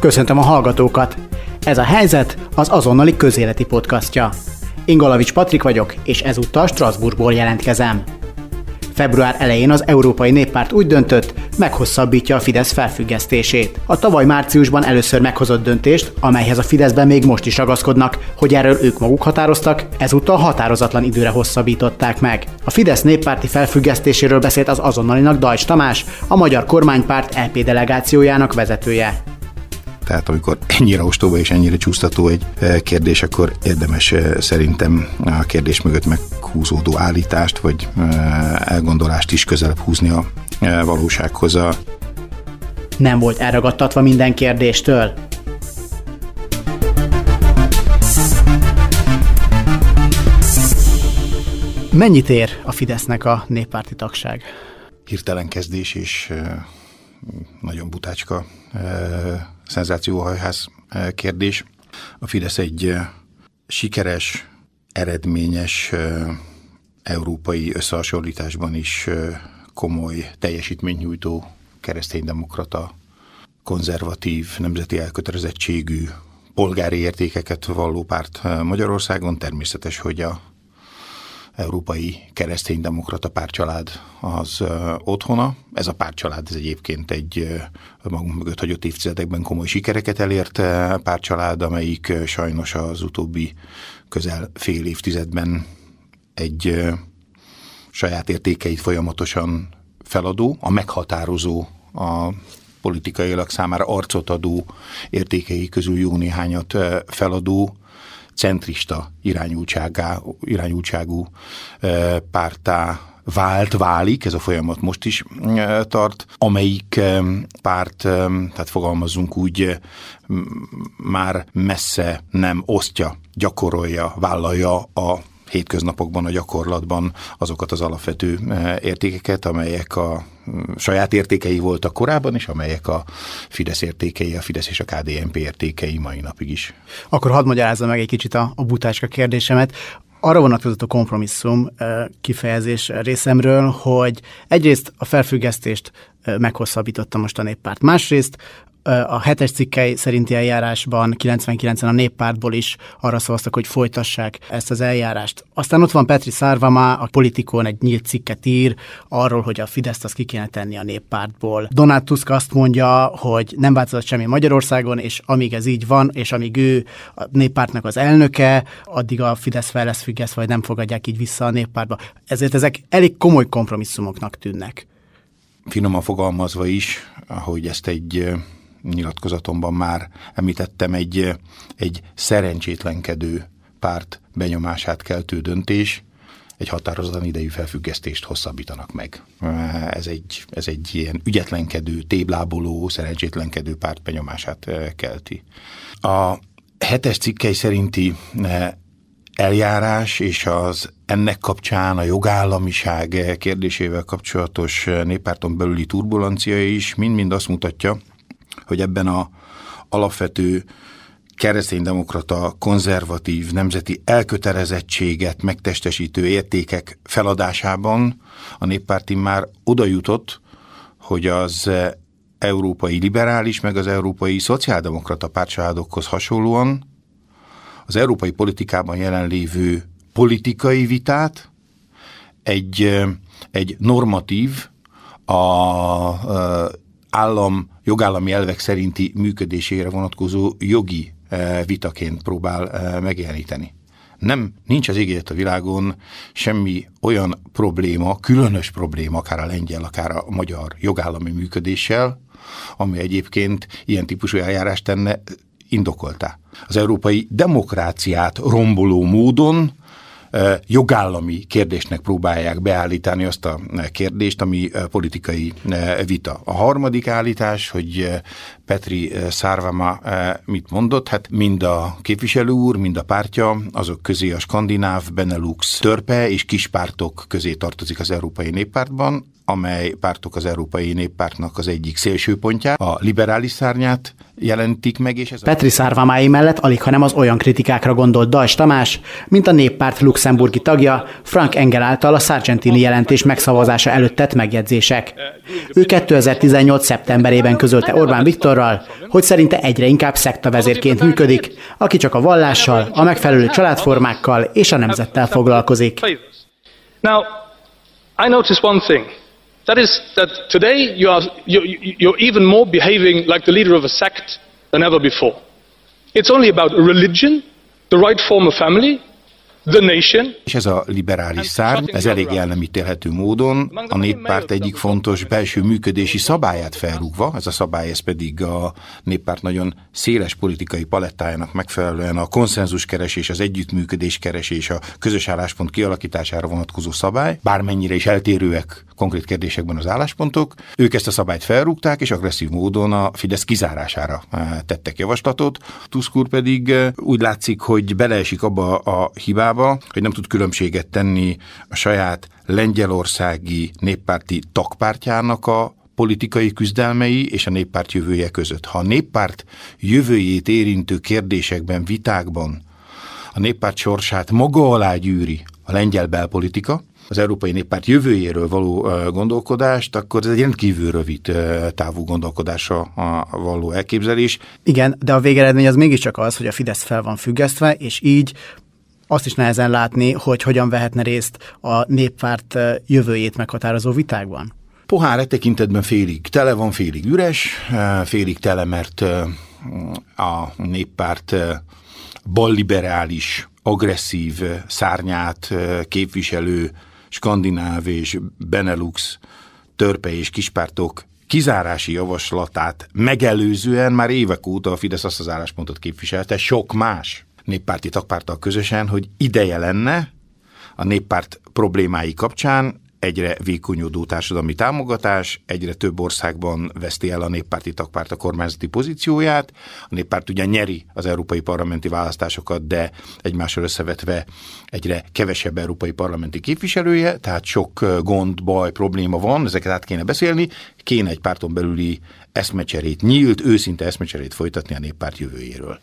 Köszöntöm a hallgatókat! Ez a helyzet az azonnali közéleti podcastja. Én Galavics Patrik vagyok, és ezúttal Strasbourgból jelentkezem. Február elején az Európai Néppárt úgy döntött, meghosszabbítja a Fidesz felfüggesztését. A tavaly márciusban először meghozott döntést, amelyhez a Fideszben még most is ragaszkodnak, hogy erről ők maguk határoztak, ezúttal határozatlan időre hosszabbították meg. A Fidesz néppárti felfüggesztéséről beszélt az azonnalinak Dajcs Tamás, a magyar kormánypárt LP e delegációjának vezetője. Tehát amikor ennyire ostoba és ennyire csúsztató egy e, kérdés, akkor érdemes e, szerintem a kérdés mögött meghúzódó állítást vagy elgondolást is közelebb húzni a valósághoz. A... Nem volt elragadtatva minden kérdéstől. Mennyit ér a Fidesznek a néppárti tagság? Hirtelen kezdés és nagyon butácska szenzációhajház kérdés. A Fidesz egy sikeres, eredményes európai összehasonlításban is komoly teljesítményt kereszténydemokrata, konzervatív, nemzeti elkötelezettségű, polgári értékeket valló párt Magyarországon. Természetes, hogy a európai kereszténydemokrata pártcsalád az otthona. Ez a pártcsalád ez egyébként egy magunk mögött hagyott évtizedekben komoly sikereket elért pártcsalád, amelyik sajnos az utóbbi közel fél évtizedben egy saját értékeit folyamatosan feladó, a meghatározó, a politikailag számára arcot adó értékei közül jó néhányat feladó centrista irányultságú pártá vált, válik, ez a folyamat most is tart, amelyik párt, tehát fogalmazunk úgy, már messze nem osztja, gyakorolja, vállalja a hétköznapokban, a gyakorlatban azokat az alapvető értékeket, amelyek a saját értékei voltak korábban, és amelyek a Fidesz értékei, a Fidesz és a KDNP értékei mai napig is. Akkor hadd magyarázzam meg egy kicsit a, a butáska kérdésemet arra vonatkozott a kompromisszum kifejezés részemről, hogy egyrészt a felfüggesztést meghosszabbította most a néppárt, másrészt a hetes cikkei szerinti eljárásban 99-en a néppártból is arra szavaztak, hogy folytassák ezt az eljárást. Aztán ott van Petri Szárvama, a politikon egy nyílt cikket ír arról, hogy a Fideszt azt ki kéne tenni a néppártból. Donát Tusk azt mondja, hogy nem változott semmi Magyarországon, és amíg ez így van, és amíg ő a néppártnak az elnöke, addig a Fidesz fel lesz függesztve, vagy nem fogadják így vissza a néppártba. Ezért ezek elég komoly kompromisszumoknak tűnnek. Finoman fogalmazva is, ahogy ezt egy nyilatkozatomban már említettem, egy, egy szerencsétlenkedő párt benyomását keltő döntés, egy határozatlan idejű felfüggesztést hosszabbítanak meg. Ez egy, ez egy ilyen ügyetlenkedő, tébláboló, szerencsétlenkedő párt benyomását eh, kelti. A hetes cikkei szerinti eh, eljárás és az ennek kapcsán a jogállamiság kérdésével kapcsolatos eh, néppárton belüli turbulencia is mind-mind azt mutatja, hogy ebben a alapvető kereszténydemokrata, konzervatív, nemzeti elkötelezettséget megtestesítő értékek feladásában a néppárti már oda jutott, hogy az európai liberális, meg az európai szociáldemokrata pártcsaládokhoz hasonlóan az európai politikában jelenlévő politikai vitát egy, egy normatív, a, a állam jogállami elvek szerinti működésére vonatkozó jogi eh, vitaként próbál eh, megjeleníteni. Nem, nincs az égélet a világon semmi olyan probléma, különös probléma, akár a lengyel, akár a magyar jogállami működéssel, ami egyébként ilyen típusú eljárást tenne indokoltá. Az európai demokráciát romboló módon jogállami kérdésnek próbálják beállítani azt a kérdést, ami politikai vita. A harmadik állítás, hogy Petri Szárvama mit mondott, hát mind a képviselő úr, mind a pártja, azok közé a skandináv, Benelux törpe és kispártok közé tartozik az Európai Néppártban, amely pártok az Európai Néppártnak az egyik szélsőpontját, a liberális szárnyát jelentik meg. És ez Petri szárvamái mellett alig, hanem az olyan kritikákra gondolt Dajs Tamás, mint a néppárt luxemburgi tagja, Frank Engel által a Sargentini jelentés megszavazása előtt tett megjegyzések. Ő 2018. szeptemberében közölte Orbán Viktorral, hogy szerinte egyre inkább szektavezérként működik, aki csak a vallással, a megfelelő családformákkal és a nemzettel foglalkozik. Now, I notice one thing. That is that today you are, you, you're even more behaving like the leader of a sect than ever before. It's only about religion, the right form of family. És ez a liberális szárny, ez elég jellemítélhető módon a néppárt egyik fontos belső működési szabályát felrúgva, ez a szabály ez pedig a néppárt nagyon széles politikai palettájának megfelelően a konszenzuskeresés, az együttműködés keresés, a közös álláspont kialakítására vonatkozó szabály, bármennyire is eltérőek konkrét kérdésekben az álláspontok, ők ezt a szabályt felrúgták, és agresszív módon a Fidesz kizárására eh, tettek javaslatot. Tusk úr pedig eh, úgy látszik, hogy beleesik abba a hibába, hibába, hogy nem tud különbséget tenni a saját lengyelországi néppárti tagpártjának a politikai küzdelmei és a néppárt jövője között. Ha a néppárt jövőjét érintő kérdésekben, vitákban a néppárt sorsát maga alá gyűri a lengyel belpolitika, az Európai Néppárt jövőjéről való gondolkodást, akkor ez egy rendkívül rövid távú gondolkodásra való elképzelés. Igen, de a végeredmény az mégiscsak az, hogy a Fidesz fel van függesztve, és így azt is nehezen látni, hogy hogyan vehetne részt a néppárt jövőjét meghatározó vitákban. Pohár e tekintetben félig tele van, félig üres, félig tele, mert a néppárt balliberális, agresszív szárnyát képviselő skandináv és Benelux törpe és kispártok kizárási javaslatát megelőzően már évek óta a Fidesz azt az álláspontot képviselte, sok más néppárti tagpárttal közösen, hogy ideje lenne a néppárt problémái kapcsán egyre vékonyodó társadalmi támogatás, egyre több országban veszti el a néppárti tagpárt a kormányzati pozícióját. A néppárt ugyan nyeri az európai parlamenti választásokat, de egymásról összevetve egyre kevesebb európai parlamenti képviselője, tehát sok gond, baj, probléma van, ezeket át kéne beszélni, kéne egy párton belüli eszmecserét, nyílt, őszinte eszmecserét folytatni a néppárt jövőjéről.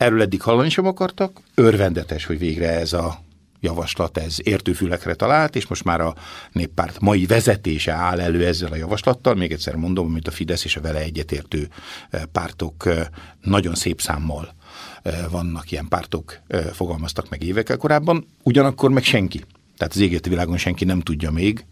Erről eddig hallani sem akartak, örvendetes, hogy végre ez a javaslat, ez értőfülekre talált, és most már a néppárt mai vezetése áll elő ezzel a javaslattal. Még egyszer mondom, mint a Fidesz és a vele egyetértő pártok nagyon szép számmal vannak ilyen pártok, fogalmaztak meg évekkel korábban, ugyanakkor meg senki. Tehát az égeti világon senki nem tudja még,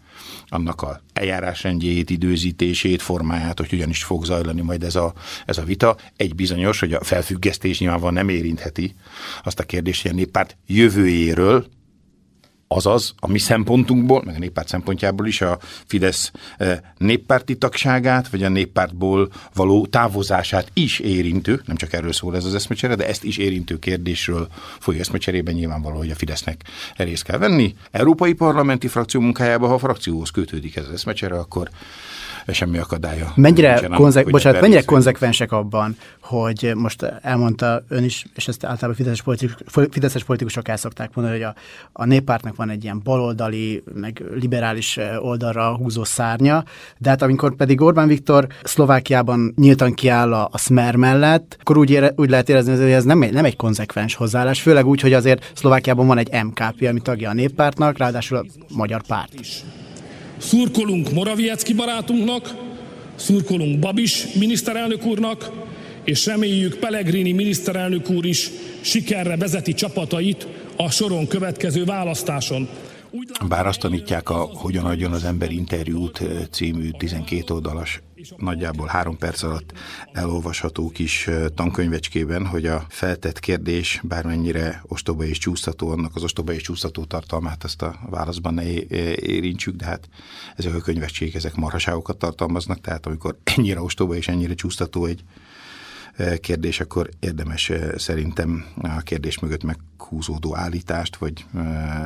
annak a eljárásrendjét, időzítését, formáját, hogy hogyan is fog zajlani majd ez a, ez a vita. Egy bizonyos, hogy a felfüggesztés nyilvánvalóan nem érintheti azt a kérdést, hogy a néppárt jövőjéről, Azaz, a mi szempontunkból, meg a néppárt szempontjából is a Fidesz eh, néppárti tagságát, vagy a néppártból való távozását is érintő, nem csak erről szól ez az eszmecsere, de ezt is érintő kérdésről folyó eszmecserében nyilvánvaló, hogy a Fidesznek részt kell venni. Európai parlamenti frakció munkájába, ha a frakcióhoz kötődik ez az eszmecsere, akkor semmi akadálya. Mennyire, nincsen, konzek- bocsánat, mennyire konzekvensek abban, hogy most elmondta ön is, és ezt általában fideszes, politikus, fideszes politikusok el szokták mondani, hogy a, a néppártnak van egy ilyen baloldali, meg liberális oldalra húzó szárnya, de hát amikor pedig Orbán Viktor Szlovákiában nyíltan kiáll a, a Smer mellett, akkor úgy, ére, úgy lehet érezni, hogy ez nem egy, nem egy konzekvens hozzáállás, főleg úgy, hogy azért Szlovákiában van egy MKP, ami tagja a néppártnak, ráadásul a magyar párt is. Szurkolunk Moraviecki barátunknak, szurkolunk Babis miniszterelnök úrnak, és reméljük Pellegrini miniszterelnök úr is sikerre vezeti csapatait a soron következő választáson. Bár azt tanítják a Hogyan adjon az ember interjút című 12 oldalas, nagyjából három perc alatt elolvasható kis tankönyvecskében, hogy a feltett kérdés bármennyire ostoba és csúsztató, annak az ostoba és csúsztató tartalmát azt a válaszban ne érintsük, de hát ezek a könyvecskék, ezek marhaságokat tartalmaznak, tehát amikor ennyire ostoba és ennyire csúsztató egy kérdés, akkor érdemes szerintem a kérdés mögött meghúzódó állítást vagy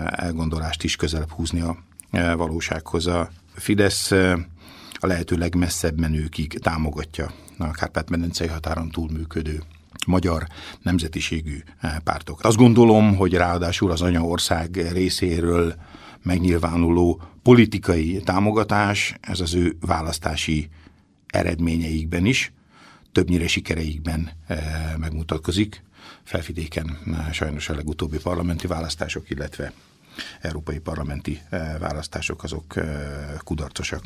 elgondolást is közelebb húzni a valósághoz. A Fidesz a lehető legmesszebb menőkig támogatja a Kárpát-medencei határon túl működő magyar nemzetiségű pártok. Azt gondolom, hogy ráadásul az anyaország részéről megnyilvánuló politikai támogatás, ez az ő választási eredményeikben is, többnyire sikereikben megmutatkozik. Felvidéken sajnos a legutóbbi parlamenti választások, illetve európai parlamenti választások azok kudarcosak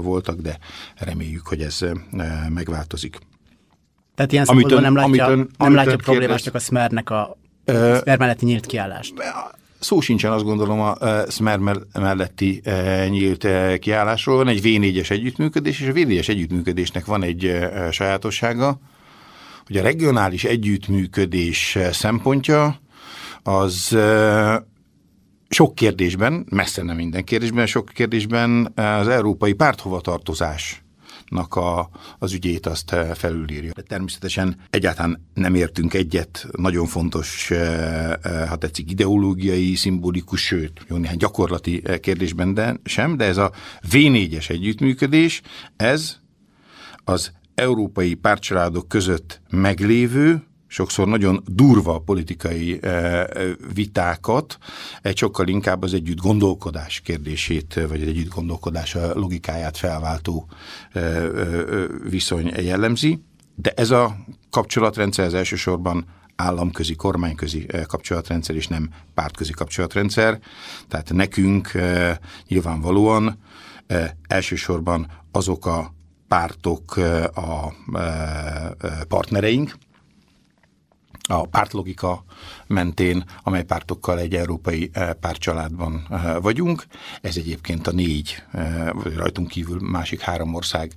voltak, de reméljük, hogy ez megváltozik. Tehát ilyen szempontból nem látja, amitön, nem látja problémásnak a Smernek a Smer melletti nyílt kiállást. Szó sincsen azt gondolom a Smer melletti nyílt kiállásról. Van egy V4-es együttműködés, és a V4-es együttműködésnek van egy sajátossága, hogy a regionális együttműködés szempontja az sok kérdésben, messze nem minden kérdésben, sok kérdésben az európai párthovatartozás a, az ügyét azt felülírja. De természetesen egyáltalán nem értünk egyet, nagyon fontos, ha tetszik, ideológiai, szimbolikus, sőt, jó néhány gyakorlati kérdésben de sem, de ez a V4-es együttműködés, ez az európai pártcsaládok között meglévő, sokszor nagyon durva politikai eh, vitákat egy sokkal inkább az együtt gondolkodás kérdését, vagy egy együtt gondolkodás logikáját felváltó eh, eh, viszony jellemzi. De ez a kapcsolatrendszer az elsősorban államközi, kormányközi kapcsolatrendszer, és nem pártközi kapcsolatrendszer. Tehát nekünk nyilvánvalóan elsősorban azok a pártok a partnereink, a pártlogika mentén, amely pártokkal egy európai pártcsaládban vagyunk. Ez egyébként a négy, vagy rajtunk kívül másik három ország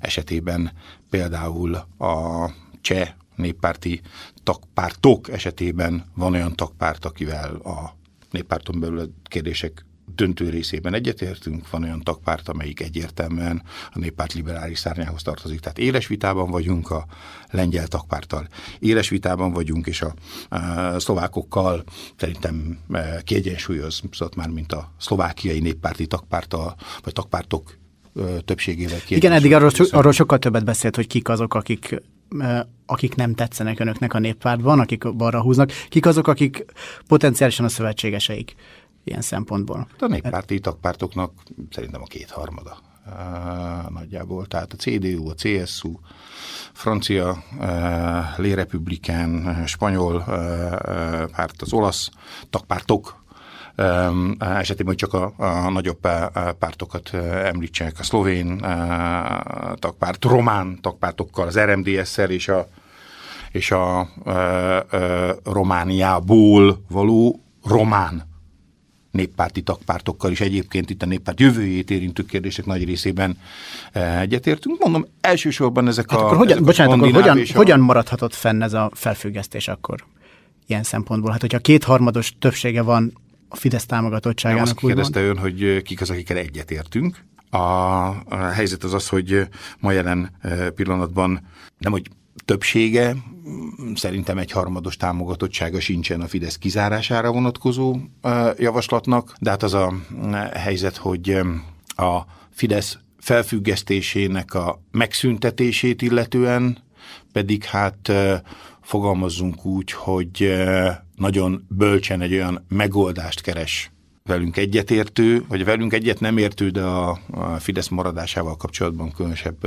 esetében például a cseh néppárti tagpártok esetében van olyan tagpárt, akivel a néppárton belül a kérdések döntő részében egyetértünk, van olyan tagpárt, amelyik egyértelműen a néppárt liberális szárnyához tartozik. Tehát éles vitában vagyunk a lengyel tagpárttal, éles vitában vagyunk, és a, a szlovákokkal szerintem e, kiegyensúlyozott már, mint a szlovákiai néppárti tagpárttal, vagy tagpártok e, többségével Igen, eddig arról, so, arról sokkal többet beszélt, hogy kik azok, akik e, akik nem tetszenek önöknek a néppártban, akik balra húznak, kik azok, akik potenciálisan a szövetségeseik ilyen szempontból. Hát a néppárti tagpártoknak szerintem a kétharmada nagyjából. Tehát a CDU, a CSU, francia, Les Républicain, spanyol párt, az olasz tagpártok, esetében, hogy csak a, a nagyobb pártokat említsek, a szlovén tagpárt, román tagpártokkal, az RMDS-szel és a, és a, a, a Romániából való román néppárti tagpártokkal is egyébként itt a néppárt jövőjét érintő kérdések nagy részében eh, egyetértünk. Mondom, elsősorban ezek hát a... Akkor hogyan, bocsánat, akkor hogyan, a... hogyan maradhatott fenn ez a felfüggesztés akkor ilyen szempontból? Hát, hogyha kétharmados többsége van a Fidesz támogatottságának. Nem azt kérdezte ön, hogy eh, kik az, akikkel egyetértünk. A, a helyzet az az, hogy eh, ma jelen pillanatban nem, hogy többsége, szerintem egy harmados támogatottsága sincsen a Fidesz kizárására vonatkozó javaslatnak, de hát az a helyzet, hogy a Fidesz felfüggesztésének a megszüntetését illetően pedig hát fogalmazzunk úgy, hogy nagyon bölcsen egy olyan megoldást keres velünk egyetértő, vagy velünk egyet nem értő, de a, Fidesz maradásával kapcsolatban különösebb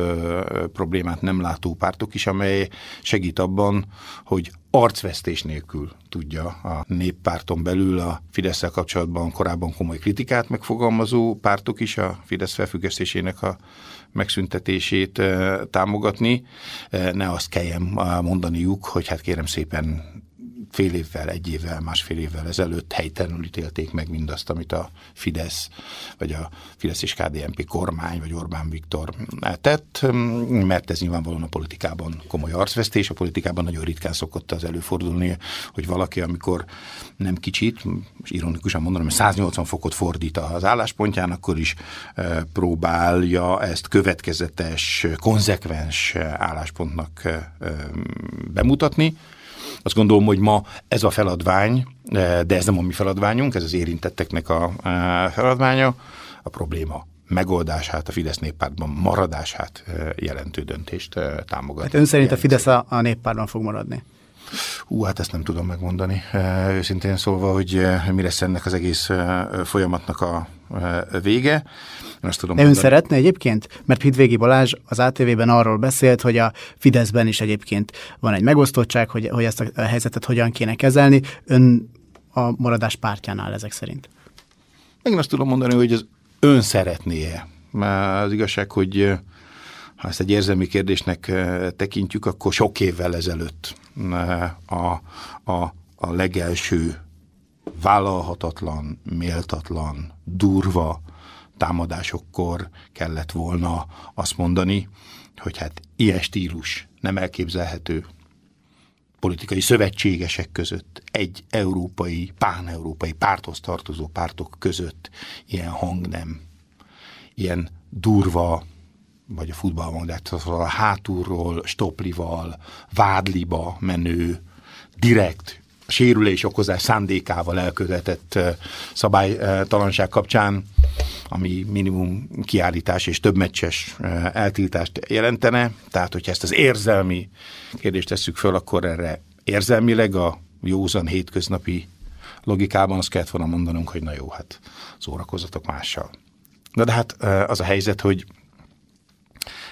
problémát nem látó pártok is, amely segít abban, hogy arcvesztés nélkül tudja a néppárton belül a fidesz kapcsolatban korábban komoly kritikát megfogalmazó pártok is a Fidesz felfüggesztésének a megszüntetését támogatni. Ne azt kelljen mondaniuk, hogy hát kérem szépen fél évvel, egy évvel, másfél évvel ezelőtt helytelenül ítélték meg mindazt, amit a Fidesz, vagy a Fidesz és KDNP kormány, vagy Orbán Viktor tett, mert ez nyilvánvalóan a politikában komoly arcvesztés, a politikában nagyon ritkán szokott az előfordulni, hogy valaki, amikor nem kicsit, most ironikusan mondom, hogy 180 fokot fordít az álláspontján, akkor is e, próbálja ezt következetes, konzekvens álláspontnak e, e, bemutatni, azt gondolom, hogy ma ez a feladvány, eh, de ez nem a mi feladványunk, ez az érintetteknek a eh, feladványa, a probléma megoldását, a Fidesz néppártban maradását eh, jelentő döntést támogat. Hát ön szerint a Fidesz a, a néppártban fog maradni? Hú, hát ezt nem tudom megmondani. Őszintén szólva, hogy mi lesz ennek az egész folyamatnak a vége. Azt tudom De ön mondani. szeretne egyébként? Mert Hidvégi Balázs az ATV-ben arról beszélt, hogy a Fideszben is egyébként van egy megosztottság, hogy, hogy ezt a helyzetet hogyan kéne kezelni. Ön a maradás pártjánál ezek szerint. Én azt tudom mondani, hogy az ön szeretnie. Mert az igazság, hogy ha ezt egy érzelmi kérdésnek tekintjük, akkor sok évvel ezelőtt a, a, a legelső vállalhatatlan, méltatlan, durva támadásokkor kellett volna azt mondani, hogy hát ilyen stílus nem elképzelhető politikai szövetségesek között, egy európai, pán-európai párthoz tartozó pártok között ilyen hang nem, ilyen durva, vagy a futballban, de a hátulról, stoplival, vádliba menő, direkt sérülés okozás szándékával elkövetett szabálytalanság kapcsán, ami minimum kiállítás és több meccses eltiltást jelentene. Tehát, hogyha ezt az érzelmi kérdést tesszük föl, akkor erre érzelmileg a józan hétköznapi logikában azt kellett volna mondanunk, hogy na jó, hát szórakozatok mással. Na de hát az a helyzet, hogy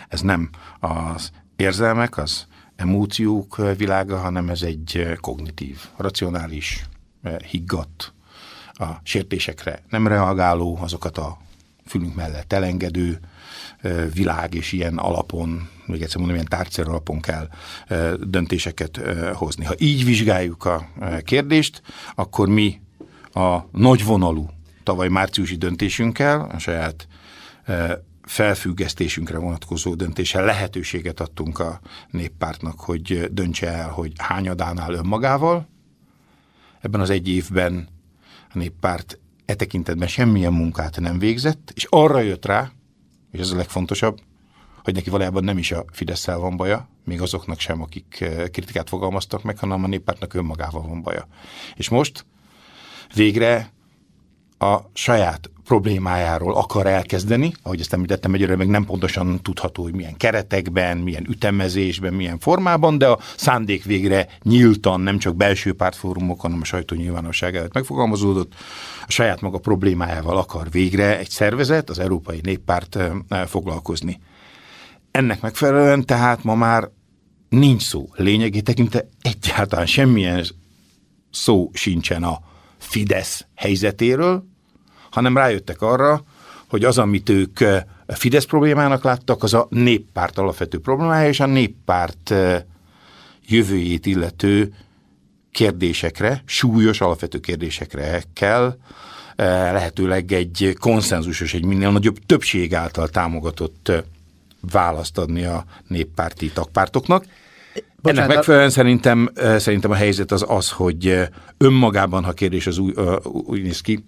ez nem az érzelmek, az emóciók világa, hanem ez egy kognitív, racionális, higgadt, a sértésekre nem reagáló, azokat a fülünk mellett elengedő világ, és ilyen alapon, még egyszer mondom, ilyen tárcér alapon kell döntéseket hozni. Ha így vizsgáljuk a kérdést, akkor mi a nagyvonalú tavaly márciusi döntésünkkel, a saját felfüggesztésünkre vonatkozó döntéssel lehetőséget adtunk a néppártnak, hogy döntse el, hogy hányadánál önmagával. Ebben az egy évben néppárt e tekintetben semmilyen munkát nem végzett, és arra jött rá, és ez a legfontosabb, hogy neki valójában nem is a fidesz van baja, még azoknak sem, akik eh, kritikát fogalmaztak meg, hanem a néppártnak önmagával van baja. És most végre a saját problémájáról akar elkezdeni, ahogy ezt említettem, egyre meg nem pontosan tudható, hogy milyen keretekben, milyen ütemezésben, milyen formában, de a szándék végre nyíltan, nem csak belső pártfórumokon, hanem a sajtó nyilvánosság előtt megfogalmazódott, a saját maga problémájával akar végre egy szervezet, az Európai Néppárt foglalkozni. Ennek megfelelően tehát ma már nincs szó lényegé tekintve egyáltalán semmilyen szó sincsen a Fidesz helyzetéről, hanem rájöttek arra, hogy az, amit ők Fidesz problémának láttak, az a néppárt alapvető problémája, és a néppárt jövőjét illető kérdésekre, súlyos alapvető kérdésekre kell lehetőleg egy konszenzusos, egy minél nagyobb többség által támogatott választ adni a néppárti tagpártoknak. Bocsánat. Ennek megfelelően szerintem, szerintem a helyzet az az, hogy önmagában, ha kérdés az új, úgy néz ki,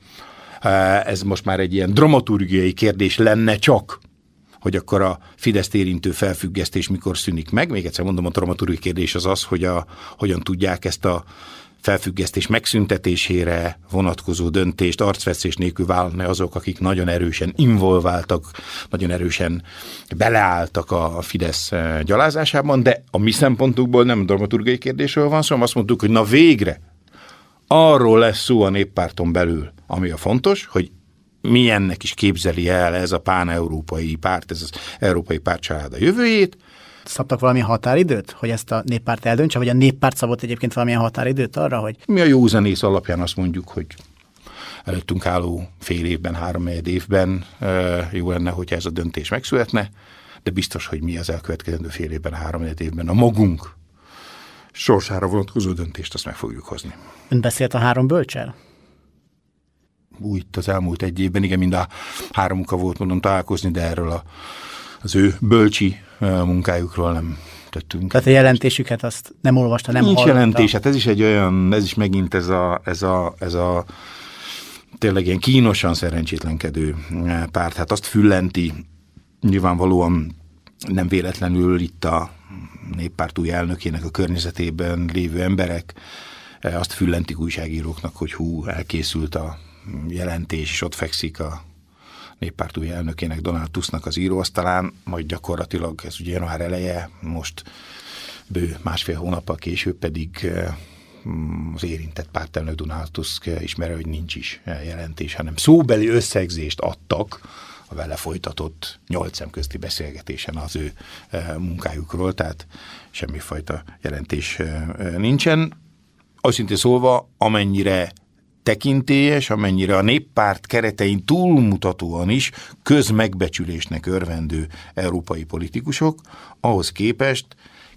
ez most már egy ilyen dramaturgiai kérdés lenne csak, hogy akkor a Fideszt érintő felfüggesztés mikor szűnik meg. Még egyszer mondom, a dramaturgiai kérdés az az, hogy a, hogyan tudják ezt a felfüggesztés megszüntetésére vonatkozó döntést arcveszés nélkül vállalni azok, akik nagyon erősen involváltak, nagyon erősen beleálltak a Fidesz gyalázásában, de a mi szempontukból nem dramaturgiai kérdésről van szó, hanem azt mondtuk, hogy na végre arról lesz szó a néppárton belül, ami a fontos, hogy milyennek is képzeli el ez a pán-európai párt, ez az európai pártcsalád a jövőjét. Szabtak valami határidőt, hogy ezt a néppárt eldöntse, vagy a néppárt szabott egyébként valamilyen határidőt arra, hogy... Mi a józanész alapján azt mondjuk, hogy előttünk álló fél évben, három évben jó lenne, hogyha ez a döntés megszületne, de biztos, hogy mi az elkövetkezendő fél évben, három évben a magunk sorsára vonatkozó döntést azt meg fogjuk hozni. Ön beszélt a három bölcsel? Úgy az elmúlt egy évben, igen, mind a háromuka volt mondom találkozni, de erről a, az ő bölcsi munkájukról nem tettünk. Tehát a jelentésüket azt nem olvasta, nem Nincs hallotta. jelentés, hát ez is egy olyan, ez is megint ez a, ez a, ez a tényleg ilyen kínosan szerencsétlenkedő párt. Hát azt füllenti nyilvánvalóan nem véletlenül itt a néppárt új elnökének a környezetében lévő emberek eh, azt füllentik újságíróknak, hogy hú, elkészült a jelentés, és ott fekszik a néppárt új elnökének, Donald Tusknak az íróasztalán, majd gyakorlatilag ez ugye január eleje, most bő másfél hónappal később pedig eh, az érintett pártelnök Donald Tusk ismerő, hogy nincs is jelentés, hanem szóbeli összegzést adtak a vele folytatott nyolc szemközti beszélgetésen az ő munkájukról, tehát semmifajta jelentés nincsen. Őszintén szólva, amennyire tekintélyes, amennyire a néppárt keretein túlmutatóan is közmegbecsülésnek örvendő európai politikusok, ahhoz képest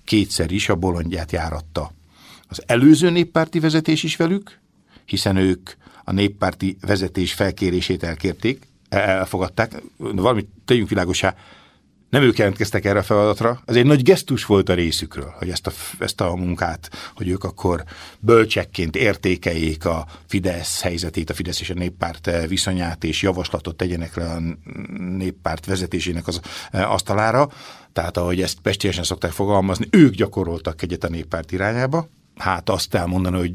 kétszer is a bolondját járatta. Az előző néppárti vezetés is velük, hiszen ők a néppárti vezetés felkérését elkérték, elfogadták, valamit tegyünk világosá, nem ők jelentkeztek erre a feladatra, ez egy nagy gesztus volt a részükről, hogy ezt a, ezt a munkát, hogy ők akkor bölcsekként értékeljék a Fidesz helyzetét, a Fidesz és a néppárt viszonyát, és javaslatot tegyenek le a néppárt vezetésének az asztalára. Tehát ahogy ezt pestiesen szokták fogalmazni, ők gyakoroltak egyet a néppárt irányába, hát azt elmondani, hogy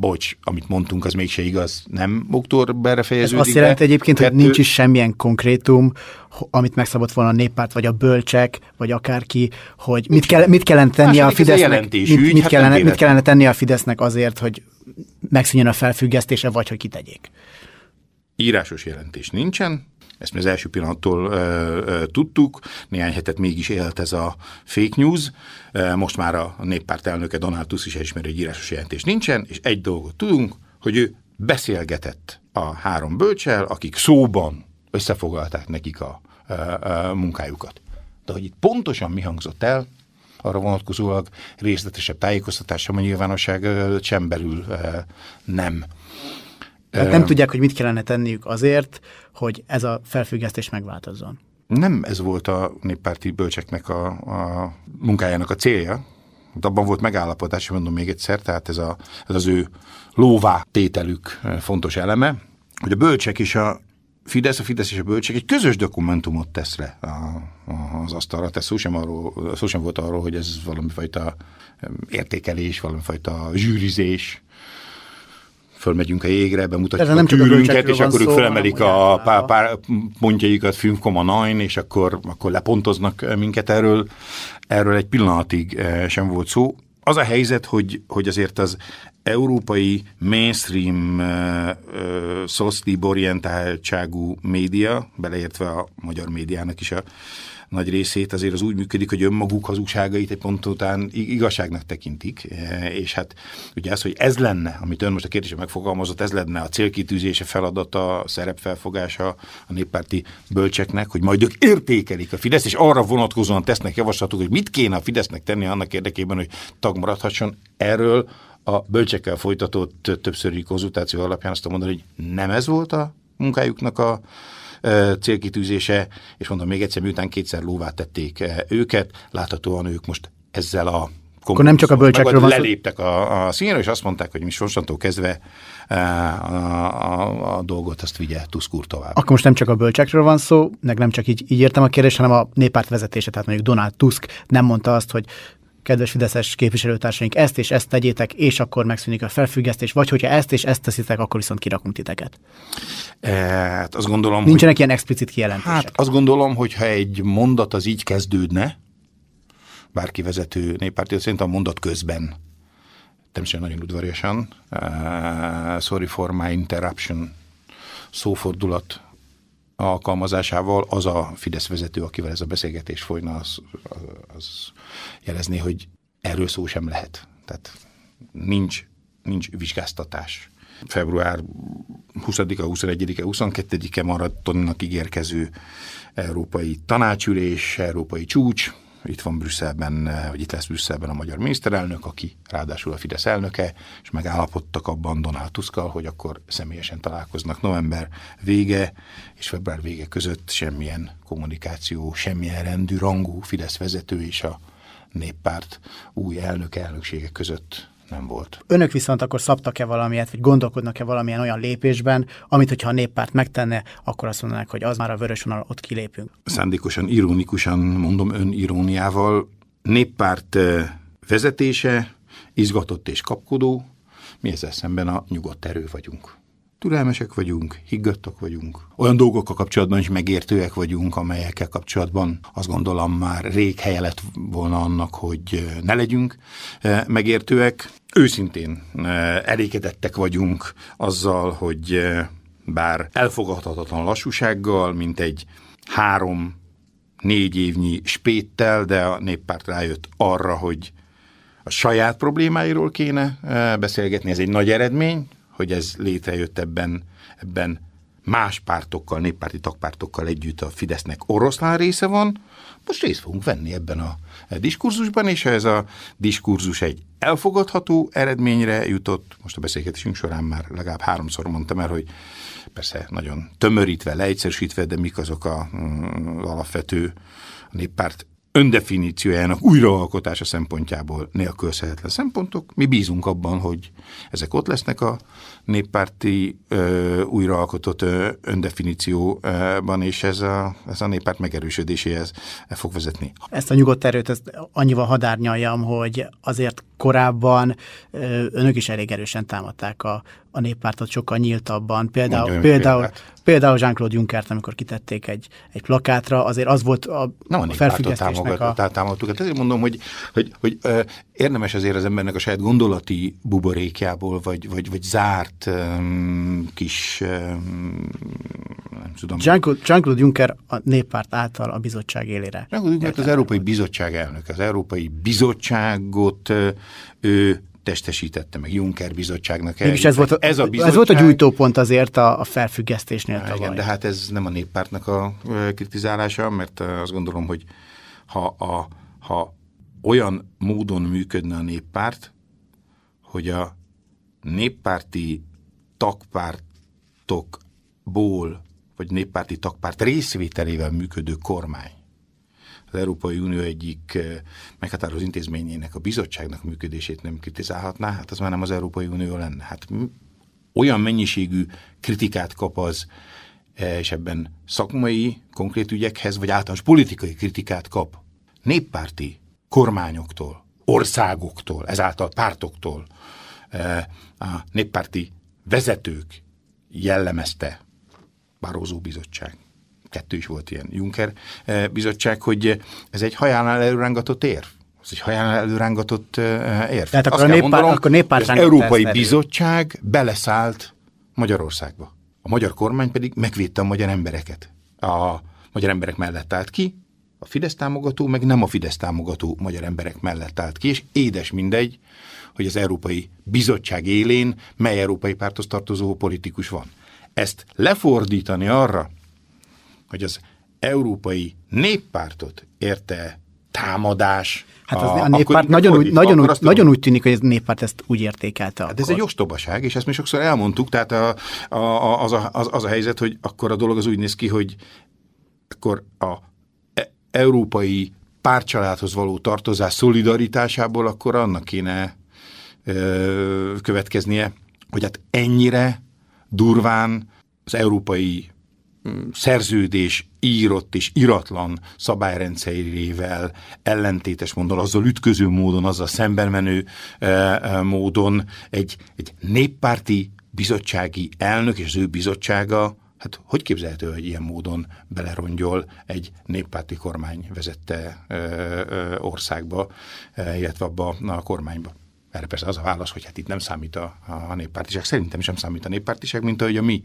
bocs, amit mondtunk, az mégse igaz, nem októberre fejeződik. Ez azt jelenti egyébként, kettő... hogy nincs is semmilyen konkrétum, amit megszabott volna a néppárt, vagy a bölcsek, vagy akárki, hogy mit, kell, mit kellene tenni a Fidesznek, mit, ügy, mit, hát kellene, mit kellene tenni a Fidesznek azért, hogy megszűnjön a felfüggesztése, vagy hogy kitegyék. Írásos jelentés nincsen, ezt mi az első pillanattól ö, ö, tudtuk, néhány hetet mégis élt ez a fake news, most már a néppárt elnöke Donald Tusk is elismeri, hogy írásos jelentés nincsen, és egy dolgot tudunk, hogy ő beszélgetett a három bölcsel, akik szóban összefoglalták nekik a, a, a munkájukat. De hogy itt pontosan mi hangzott el, arra vonatkozólag részletesebb tájékoztatása a nyilvánosság sem belül nem tehát nem tudják, hogy mit kellene tenniük azért, hogy ez a felfüggesztés megváltozzon. Nem ez volt a néppárti bölcseknek a, a munkájának a célja. Abban volt megállapodás, mondom még egyszer, tehát ez, a, ez az ő lóvá tételük fontos eleme, hogy a bölcsek is a Fidesz, a Fidesz és a bölcsek egy közös dokumentumot tesz le a, a, az asztalra. Tehát szó sem, arról, szó sem volt arról, hogy ez valami fajta értékelés, valami fajta zsűrizés, fölmegyünk a jégre, bemutatjuk nem a tűrünket, és akkor ők felemelik a pár, pár pontjaikat 5,9, és akkor, akkor lepontoznak minket erről. Erről egy pillanatig eh, sem volt szó. Az a helyzet, hogy, hogy azért az európai mainstream uh, uh, szosztib orientáltságú média, beleértve a magyar médiának is a nagy részét azért az úgy működik, hogy önmaguk hazugságait egy pont után igazságnak tekintik, e, és hát ugye az, hogy ez lenne, amit ön most a kérdésre megfogalmazott, ez lenne a célkitűzése, feladata, a szerepfelfogása a néppárti bölcseknek, hogy majd ők értékelik a Fidesz, és arra vonatkozóan tesznek javaslatot, hogy mit kéne a Fidesznek tenni annak érdekében, hogy tag maradhasson. Erről a bölcsekkel folytatott többszöri konzultáció alapján azt mondani, hogy nem ez volt a munkájuknak a célkitűzése, és mondom még egyszer, miután kétszer lóvá tették őket, láthatóan ők most ezzel a akkor nem csak a bölcsekről van Leléptek a, a színre, és azt mondták, hogy mi sosantól kezdve a, a, a dolgot azt vigye Tusk úr tovább. Akkor most nem csak a bölcsekről van szó, meg nem csak így, így értem a kérdést, hanem a néppárt vezetése, tehát mondjuk Donald Tusk nem mondta azt, hogy kedves fideszes képviselőtársaink, ezt és ezt tegyétek, és akkor megszűnik a felfüggesztés, vagy hogyha ezt és ezt teszitek, akkor viszont kirakunk titeket. E, hát azt gondolom, Nincsenek hogy, ilyen explicit kijelentések. Hát azt gondolom, hogy ha egy mondat az így kezdődne, bárki vezető néppárti, szerintem a mondat közben természetesen nagyon udvariasan, uh, sorry for my interruption szófordulat alkalmazásával az a Fidesz vezető, akivel ez a beszélgetés folyna, az, az jelezni, hogy erről szó sem lehet. Tehát nincs, nincs vizsgáztatás. Február 20-a, 21-e, 22-e maratonnak ígérkező európai tanácsülés, európai csúcs, itt van Brüsszelben, vagy itt lesz Brüsszelben a magyar miniszterelnök, aki ráadásul a Fidesz elnöke, és megállapodtak abban Donald Tuskkal, hogy akkor személyesen találkoznak november vége és február vége között semmilyen kommunikáció, semmilyen rendű, rangú Fidesz vezető és a néppárt új elnök elnöksége között nem volt. Önök viszont akkor szabtak-e valamilyet, vagy gondolkodnak-e valamilyen olyan lépésben, amit, hogyha a néppárt megtenne, akkor azt mondanák, hogy az már a vörös vonal, ott kilépünk. Szándékosan, ironikusan mondom ön iróniával, néppárt vezetése izgatott és kapkodó, mi ezzel szemben a nyugodt erő vagyunk. Türelmesek vagyunk, higgadtak vagyunk. Olyan dolgokkal kapcsolatban is megértőek vagyunk, amelyekkel kapcsolatban azt gondolom már rég helye lett volna annak, hogy ne legyünk megértőek. őszintén elégedettek vagyunk azzal, hogy bár elfogadhatatlan lassúsággal, mint egy három négy évnyi spéttel, de a néppárt rájött arra, hogy a saját problémáiról kéne beszélgetni. Ez egy nagy eredmény, hogy ez létrejött ebben, ebben más pártokkal, néppárti tagpártokkal együtt a Fidesznek oroszlán része van, most részt fogunk venni ebben a diskurzusban, és ha ez a diskurzus egy elfogadható eredményre jutott, most a beszélgetésünk során már legalább háromszor mondtam el, hogy persze nagyon tömörítve, leegyszerűsítve, de mik azok a, mm, az alapvető a néppárt öndefiníciójának újraalkotása szempontjából nélkülözhetetlen szempontok. Mi bízunk abban, hogy ezek ott lesznek a néppárti ö, újraalkotott ö, öndefinícióban, és ez a, ez a néppárt megerősödéséhez fog vezetni. Ezt a nyugodt erőt ezt annyival hadárnyaljam, hogy azért korábban önök is elég erősen támadták a, a néppártot sokkal nyíltabban. Például, például, például Jean-Claude Junckert, amikor kitették egy, egy plakátra, azért az volt a, Nem a, a felfüggesztésnek a... támogattuk. Hát ezért mondom, hogy, hogy, hogy ö, érdemes azért az embernek a saját gondolati buborékjából, vagy, vagy, vagy zárt ö, kis ö, nem tudom. Jean-Claude, Jean-Claude Juncker a néppárt által a bizottság élére. Jean-Claude Juncker az Európai Bizottság elnök. Az Európai Bizottságot ő testesítette meg Juncker bizottságnak. El. ez volt, a, ez, a bizottság, ez volt a gyújtópont azért a, a felfüggesztésnél tavaly. Igen, de hát ez nem a néppártnak a kritizálása, mert azt gondolom, hogy ha, a, ha olyan módon működne a néppárt, hogy a néppárti tagpártokból, vagy néppárti tagpárt részvételével működő kormány az Európai Unió egyik eh, meghatározó intézményének, a bizottságnak működését nem kritizálhatná, hát az már nem az Európai Unió lenne. Hát olyan mennyiségű kritikát kap az, eh, és ebben szakmai, konkrét ügyekhez, vagy általános politikai kritikát kap néppárti kormányoktól, országoktól, ezáltal pártoktól, eh, a néppárti vezetők jellemezte Barózó bizottság kettő is volt ilyen Juncker eh, bizottság, hogy ez egy hajánál előrángatott érv. Ez egy hajánál előrángatott eh, érv. Tehát akkor a, néppár, mondanom, akkor néppár az Európai Bizottság beleszállt Magyarországba. A magyar kormány pedig megvédte a magyar embereket. A magyar emberek mellett állt ki, a Fidesz támogató, meg nem a Fidesz támogató magyar emberek mellett állt ki, és édes mindegy, hogy az Európai Bizottság élén mely európai párthoz tartozó politikus van. Ezt lefordítani arra, hogy az európai néppártot érte támadás. Hát az a, a néppárt nagyon, úgy, nagyon, úgy, nagyon úgy tűnik, hogy ez néppárt ezt úgy értékelte. Hát ez egy ostobaság, és ezt mi sokszor elmondtuk, tehát a, a, az, a, az, az a helyzet, hogy akkor a dolog az úgy néz ki, hogy akkor a e, európai párcsaládhoz való tartozás szolidaritásából akkor annak kéne következnie, hogy hát ennyire durván az európai szerződés írott és iratlan szabályrendszerével ellentétes módon, azzal ütköző módon, azzal szemben menő módon egy, egy néppárti bizottsági elnök és az ő bizottsága Hát hogy képzelhető, hogy ilyen módon belerongyol egy néppárti kormány vezette országba, illetve abba a kormányba? Erre persze az a válasz, hogy hát itt nem számít a, a néppártiság. Szerintem sem számít a néppártiság, mint ahogy a mi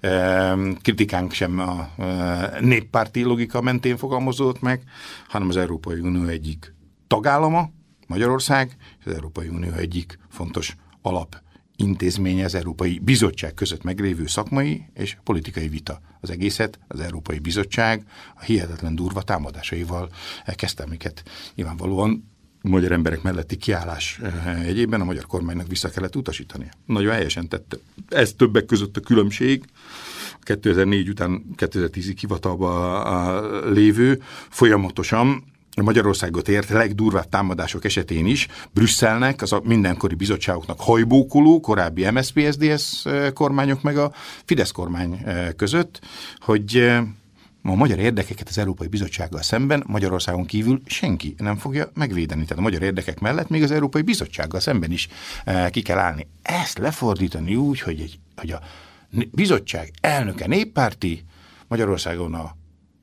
e, kritikánk sem a e, néppárti logika mentén fogalmazódott meg, hanem az Európai Unió egyik tagállama, Magyarország, és az Európai Unió egyik fontos alap intézménye az Európai Bizottság között meglévő szakmai és politikai vita. Az egészet az Európai Bizottság a hihetetlen durva támadásaival kezdte, amiket nyilvánvalóan magyar emberek melletti kiállás eh, egyében a magyar kormánynak vissza kellett utasítani. Nagyon helyesen tette. Ez többek között a különbség, 2004 után 2010-ig hivatalba lévő folyamatosan Magyarországot ért legdurvább támadások esetén is Brüsszelnek, az a mindenkori bizottságoknak hajbókuló, korábbi MSZP-SZDSZ eh, kormányok meg a Fidesz kormány eh, között, hogy a magyar érdekeket az Európai Bizottsággal szemben Magyarországon kívül senki nem fogja megvédeni. Tehát a magyar érdekek mellett még az Európai Bizottsággal szemben is e, ki kell állni. Ezt lefordítani úgy, hogy, egy, hogy a bizottság elnöke néppárti, Magyarországon a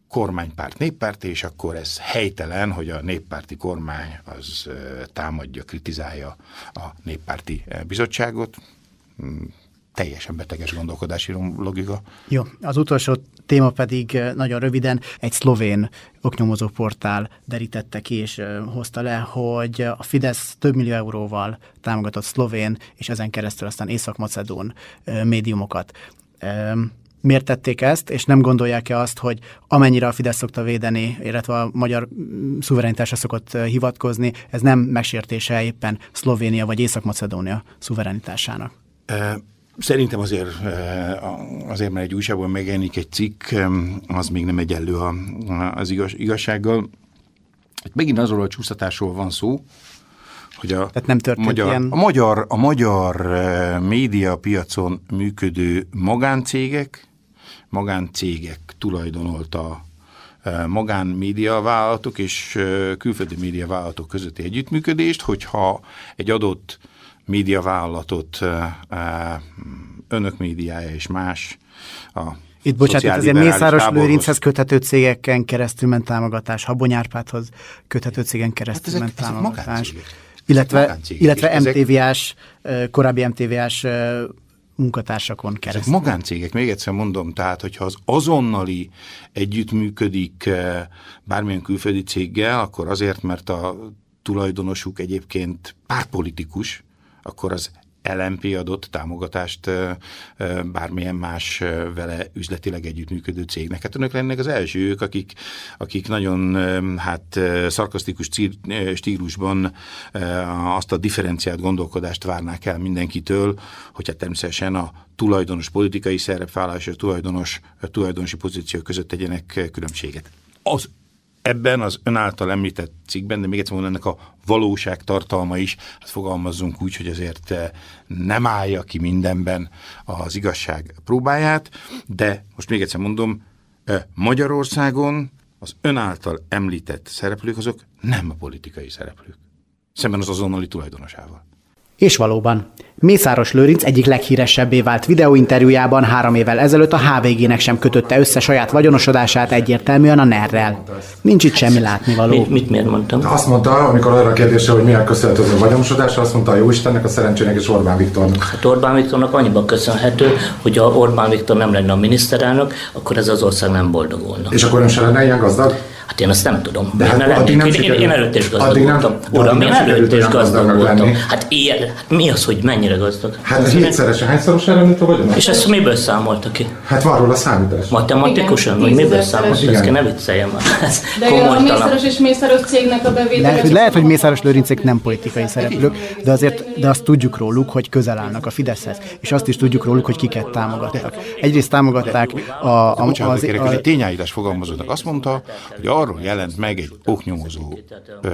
kormánypárt néppárt, és akkor ez helytelen, hogy a néppárti kormány az támadja, kritizálja a néppárti bizottságot. Teljesen beteges gondolkodási logika. Jó, az utolsó téma pedig nagyon röviden egy szlovén oknyomozó portál derítette ki és hozta le, hogy a Fidesz több millió euróval támogatott szlovén és ezen keresztül aztán észak-macedón médiumokat miért tették ezt, és nem gondolják-e azt, hogy amennyire a Fidesz szokta védeni, illetve a magyar mm, szuverenitásra szokott hivatkozni, ez nem megsértése éppen Szlovénia vagy Észak-Macedónia szuverenitásának? Szerintem azért, azért mert egy újságban megjelenik egy cikk, az még nem egyenlő az igaz, igazsággal. Megint azról a csúsztatásról van szó, hogy a, Tehát nem magyar, ilyen... a magyar, a magyar médiapiacon működő magáncégek magáncégek tulajdonolta e, magánmédiavállalatok és külföldi médiavállalatok közötti együttműködést, hogyha egy adott médiavállalatot önök médiája és más a itt bocsánat, azért Mészáros Lőrinchez köthető cégeken keresztül ment támogatás, Habonyárpáthoz köthető cégen keresztül hát ezek, ment támogatás. Illetve, illetve MTV-ás, korábbi MTV-ás munkatársakon keresztül. Ezek magáncégek, még egyszer mondom, tehát hogyha az azonnali együttműködik bármilyen külföldi céggel, akkor azért, mert a tulajdonosuk egyébként pártpolitikus, akkor az LMP adott támogatást bármilyen más vele üzletileg együttműködő cégnek. Hát önök lennek az elsők, akik, akik nagyon hát szarkasztikus stílusban azt a differenciált gondolkodást várnák el mindenkitől, hogyha természetesen a tulajdonos politikai szerepvállalás és a tulajdonos, a tulajdonosi pozíció között tegyenek különbséget. Az ebben az ön által említett cikkben, de még egyszer mondom, ennek a valóság tartalma is, hát fogalmazzunk úgy, hogy azért eh, nem állja ki mindenben az igazság próbáját, de most még egyszer mondom, eh, Magyarországon az ön által említett szereplők azok nem a politikai szereplők, szemben az azonnali tulajdonosával. És valóban, Mészáros Lőrinc egyik leghíresebbé vált videóinterjújában három évvel ezelőtt a HVG-nek sem kötötte össze saját vagyonosodását egyértelműen a NER-rel. Nincs itt semmi látnivaló. Mit, mit miért mondtam? Azt mondta, amikor arra a kérdése, hogy milyen köszönhető az a vagyonosodásra, azt mondta a Jóistennek, a szerencsének és Orbán Viktornak. Hát Orbán Viktornak annyiban köszönhető, hogy ha Orbán Viktor nem lenne a miniszterelnök, akkor ez az ország nem boldogulna. És akkor ön se lenne ilyen gazdag? Hát én ezt nem tudom. De hát nem én, én, én, előtt is gazdag voltam. Uram, én előtt is gazdag voltam. Hát ilyen, hát mi az, hogy mennyire gazdag? Hát hétszeresen, hányszorosára nőtt a vagyon? És ezt miből számolta ki? Hát van róla számítás. Matematikusan, vagy miből számolta? Ezt ne vicceljem már. De a Mészáros és Mészáros cégnek a bevétele. Lehet, hogy, lehet, hogy Mészáros Lőrincék nem politikai szereplők, de azért de azt tudjuk róluk, hogy közel állnak a Fideszhez, és azt is tudjuk róluk, hogy kiket támogattak. Egyrészt támogatták a... a, a, a, az, a, egy tényállítás fogalmazódnak. Azt mondta, hogy arról jelent meg egy oknyomozó ö,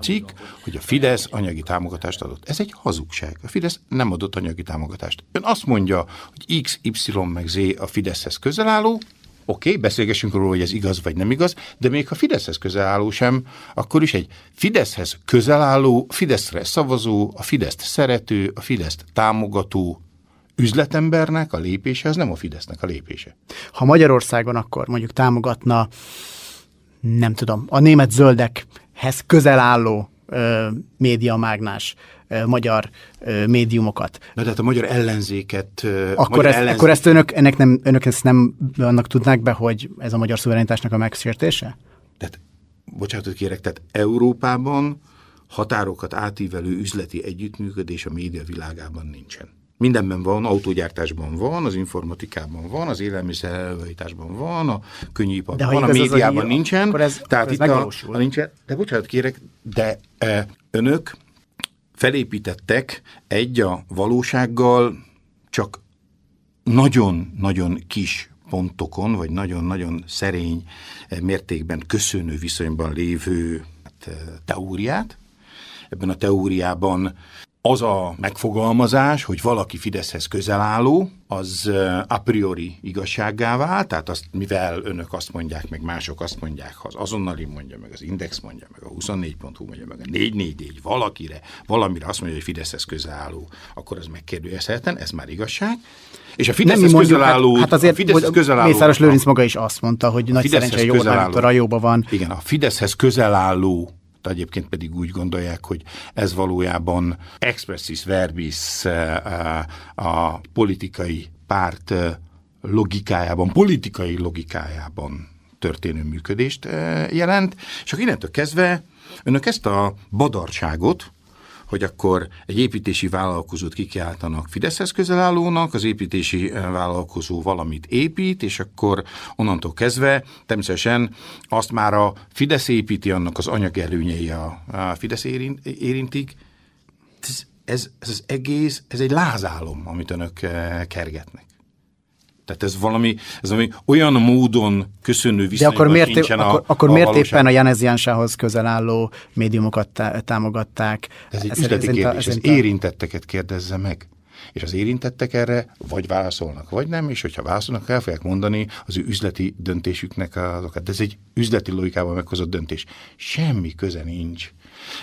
cikk, hogy a Fidesz anyagi támogatást adott. Ez egy hazugság. A Fidesz nem adott anyagi támogatást. Ön azt mondja, hogy X, Y meg Z a Fideszhez közel álló, oké, okay, beszélgessünk róla, hogy ez igaz vagy nem igaz, de még ha Fideszhez közel álló sem, akkor is egy Fideszhez közel álló, Fideszre szavazó, a Fideszt szerető, a Fideszt támogató üzletembernek a lépése, az nem a Fidesznek a lépése. Ha Magyarországon akkor mondjuk támogatna nem tudom, a német zöldekhez közel álló médiamágnás magyar médiumokat. Na, tehát a magyar ellenzéket... Akkor, magyar ezt, ellenzék... akkor ezt önök, ennek nem, önök ezt nem annak tudnák be, hogy ez a magyar szuverenitásnak a megsértése? Tehát, bocsánatot kérek, tehát Európában határokat átívelő üzleti együttműködés a média világában nincsen. Mindenben van, autógyártásban van, az informatikában van, az élelmiszer előállításban van, a könnyűiparban van, a médiában a, nincsen. Akkor ez, tehát ez itt a, a nincsen. De bocsánat kérek, de e, önök felépítettek egy a valósággal csak nagyon-nagyon kis pontokon, vagy nagyon-nagyon szerény e, mértékben köszönő viszonyban lévő hát, e, teóriát. Ebben a teóriában az a megfogalmazás, hogy valaki Fideszhez közel álló, az a priori igazsággá vált, tehát azt, mivel önök azt mondják, meg mások azt mondják, ha az azonnali mondja, meg az Index mondja, meg a 24.hu mondja, meg a 444 valakire, valamire azt mondja, hogy Fideszhez közel álló, akkor az megkérdőjelezhetetlen, ez már igazság. És a Fideszhez közel álló... Hát, hát azért, a Fideszhez közel álló, Mészáros Lőrinc maga is azt mondta, hogy nagy szerencsé, hogy Orbán Viktor a jóban van. Igen, a Fideszhez közel álló egyébként pedig úgy gondolják, hogy ez valójában expressis verbis eh, a politikai párt eh, logikájában, politikai logikájában történő működést eh, jelent, és akkor innentől kezdve önök ezt a badarságot, hogy akkor egy építési vállalkozót kikiáltanak Fideszhez közel állónak, az építési eh, vállalkozó valamit épít, és akkor onnantól kezdve természetesen azt már a Fidesz építi, annak az anyagelőnyei a, Fidesz érint, érintik. Ez, ez, ez az egész, ez egy lázálom, amit önök eh, kergetnek. Tehát ez valami, ez valami olyan módon köszönő viszonyban De akkor miért, épp, a, akkor, akkor a miért éppen a Janezjánsához közel álló médiumokat tá- támogatták? Ez egy ez üzleti ez kérdés, ez érintetteket kérdezze meg. És az érintettek erre vagy válaszolnak, vagy nem, és hogyha válaszolnak, el fogják mondani az ő üzleti döntésüknek azokat. De ez egy üzleti logikával meghozott döntés. Semmi köze nincs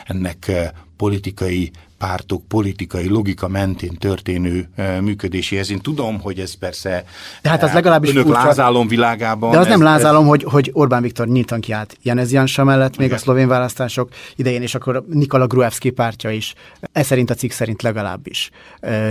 ennek eh, politikai pártok politikai logika mentén történő működéséhez. Én tudom, hogy ez persze de hát az legalábbis önök furcsa, lázálom világában. De az ez, nem lázálom, ez... hogy, hogy Orbán Viktor nyíltan kiállt Janez Jansa mellett, még Igen. a szlovén választások idején, és akkor Nikola Gruevski pártja is, ez szerint a cikk szerint legalábbis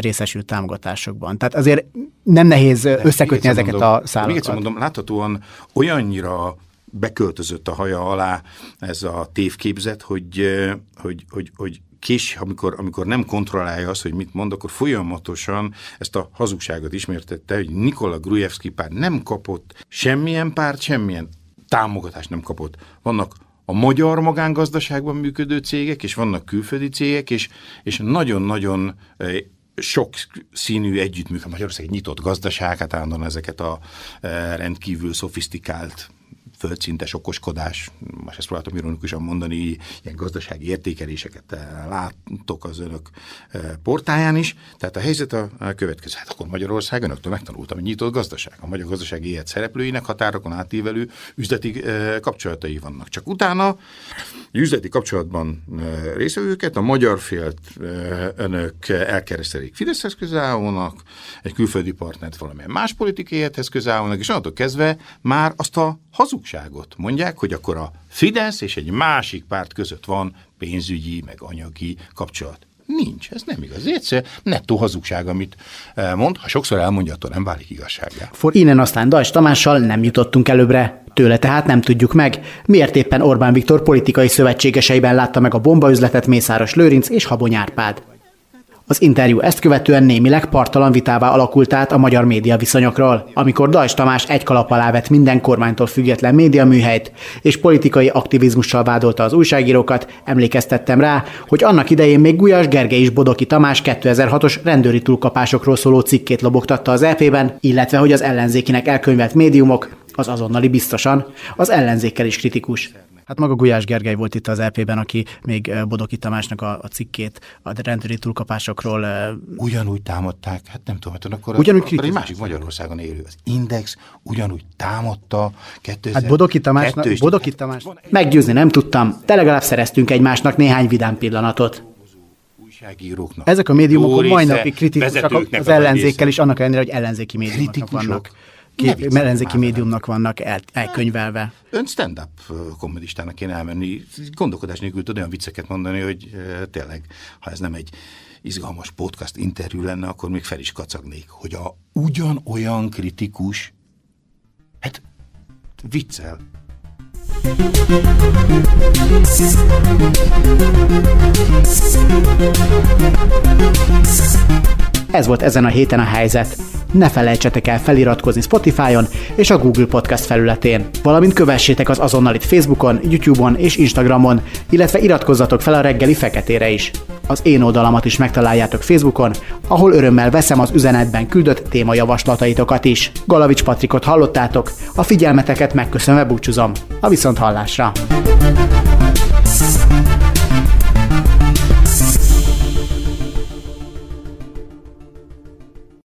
részesült támogatásokban. Tehát azért nem nehéz de összekötni ezeket mondom, a szálakat. Még egyszer mondom, láthatóan olyannyira beköltözött a haja alá ez a tévképzet, hogy, hogy, hogy, hogy kés, amikor, amikor nem kontrollálja azt, hogy mit mond, akkor folyamatosan ezt a hazugságot ismertette, hogy Nikola Grujevski párt nem kapott semmilyen párt, semmilyen támogatást nem kapott. Vannak a magyar magángazdaságban működő cégek, és vannak külföldi cégek, és, és nagyon-nagyon eh, sok színű együttműködés. Magyarország egy nyitott gazdaság, hát állandóan ezeket a eh, rendkívül szofisztikált földszintes okoskodás, most ezt próbáltam ironikusan mondani, ilyen gazdasági értékeléseket eh, látok az önök eh, portáján is. Tehát a helyzet a, következő. Hát akkor Magyarország önöktől megtanultam, hogy nyitott gazdaság. A magyar gazdasági élet szereplőinek határokon átívelő üzleti eh, kapcsolatai vannak. Csak utána üzleti kapcsolatban részvevőket a magyar félt önök elkeresztelik Fideszhez közállónak, egy külföldi partnert valamilyen más politikai élethez közállónak, és onnantól kezdve már azt a hazugságot mondják, hogy akkor a Fidesz és egy másik párt között van pénzügyi, meg anyagi kapcsolat. Nincs, ez nem igaz. Egyszer nettó hazugság, amit eh, mond, ha sokszor elmondja, attól nem válik igazsággá. For innen aztán Dajs Tamással nem jutottunk előbbre. Tőle tehát nem tudjuk meg, miért éppen Orbán Viktor politikai szövetségeseiben látta meg a bombaüzletet Mészáros Lőrinc és Habony Árpád. Az interjú ezt követően némileg partalan vitává alakult át a magyar média viszonyokról, amikor Dajs Tamás egy kalap alá vett minden kormánytól független médiaműhelyt, és politikai aktivizmussal vádolta az újságírókat, emlékeztettem rá, hogy annak idején még Gulyás Gergely is Bodoki Tamás 2006-os rendőri túlkapásokról szóló cikkét lobogtatta az EP-ben, illetve hogy az ellenzékinek elkönyvelt médiumok, az azonnali biztosan, az ellenzékkel is kritikus. Hát maga Gulyás Gergely volt itt az LP-ben, aki még Bodoki Tamásnak a, a cikkét a rendőri túlkapásokról... Ugyanúgy támadták, hát nem tudom, hát akkor, ugyanúgy akkor egy másik Magyarországon élő. Az Index ugyanúgy támadta 2000... Hát Bodoki Tamásnak, Bodoki Tamás... Meggyőzni nem tudtam, de legalább szereztünk egymásnak néhány vidám pillanatot. Ezek a médiumok mai napig kritikusak az ellenzékkel is, annak ellenére, hogy ellenzéki médiumok vannak két ellenzéki médiumnak vannak el, elkönyvelve. Ön stand-up komedistának kéne elmenni, gondolkodás nélkül tud olyan vicceket mondani, hogy tényleg, ha ez nem egy izgalmas podcast interjú lenne, akkor még fel is kacagnék, hogy a ugyanolyan kritikus, hát viccel. Ez volt ezen a héten a helyzet. Ne felejtsetek el feliratkozni Spotify-on és a Google Podcast felületén, valamint kövessétek az azonnalit Facebookon, YouTube-on és Instagramon, illetve iratkozzatok fel a reggeli feketére is. Az én oldalamat is megtaláljátok Facebookon, ahol örömmel veszem az üzenetben küldött témajavaslataitokat is. Galavics Patrikot hallottátok, a figyelmeteket megköszönve búcsúzom. A viszont hallásra!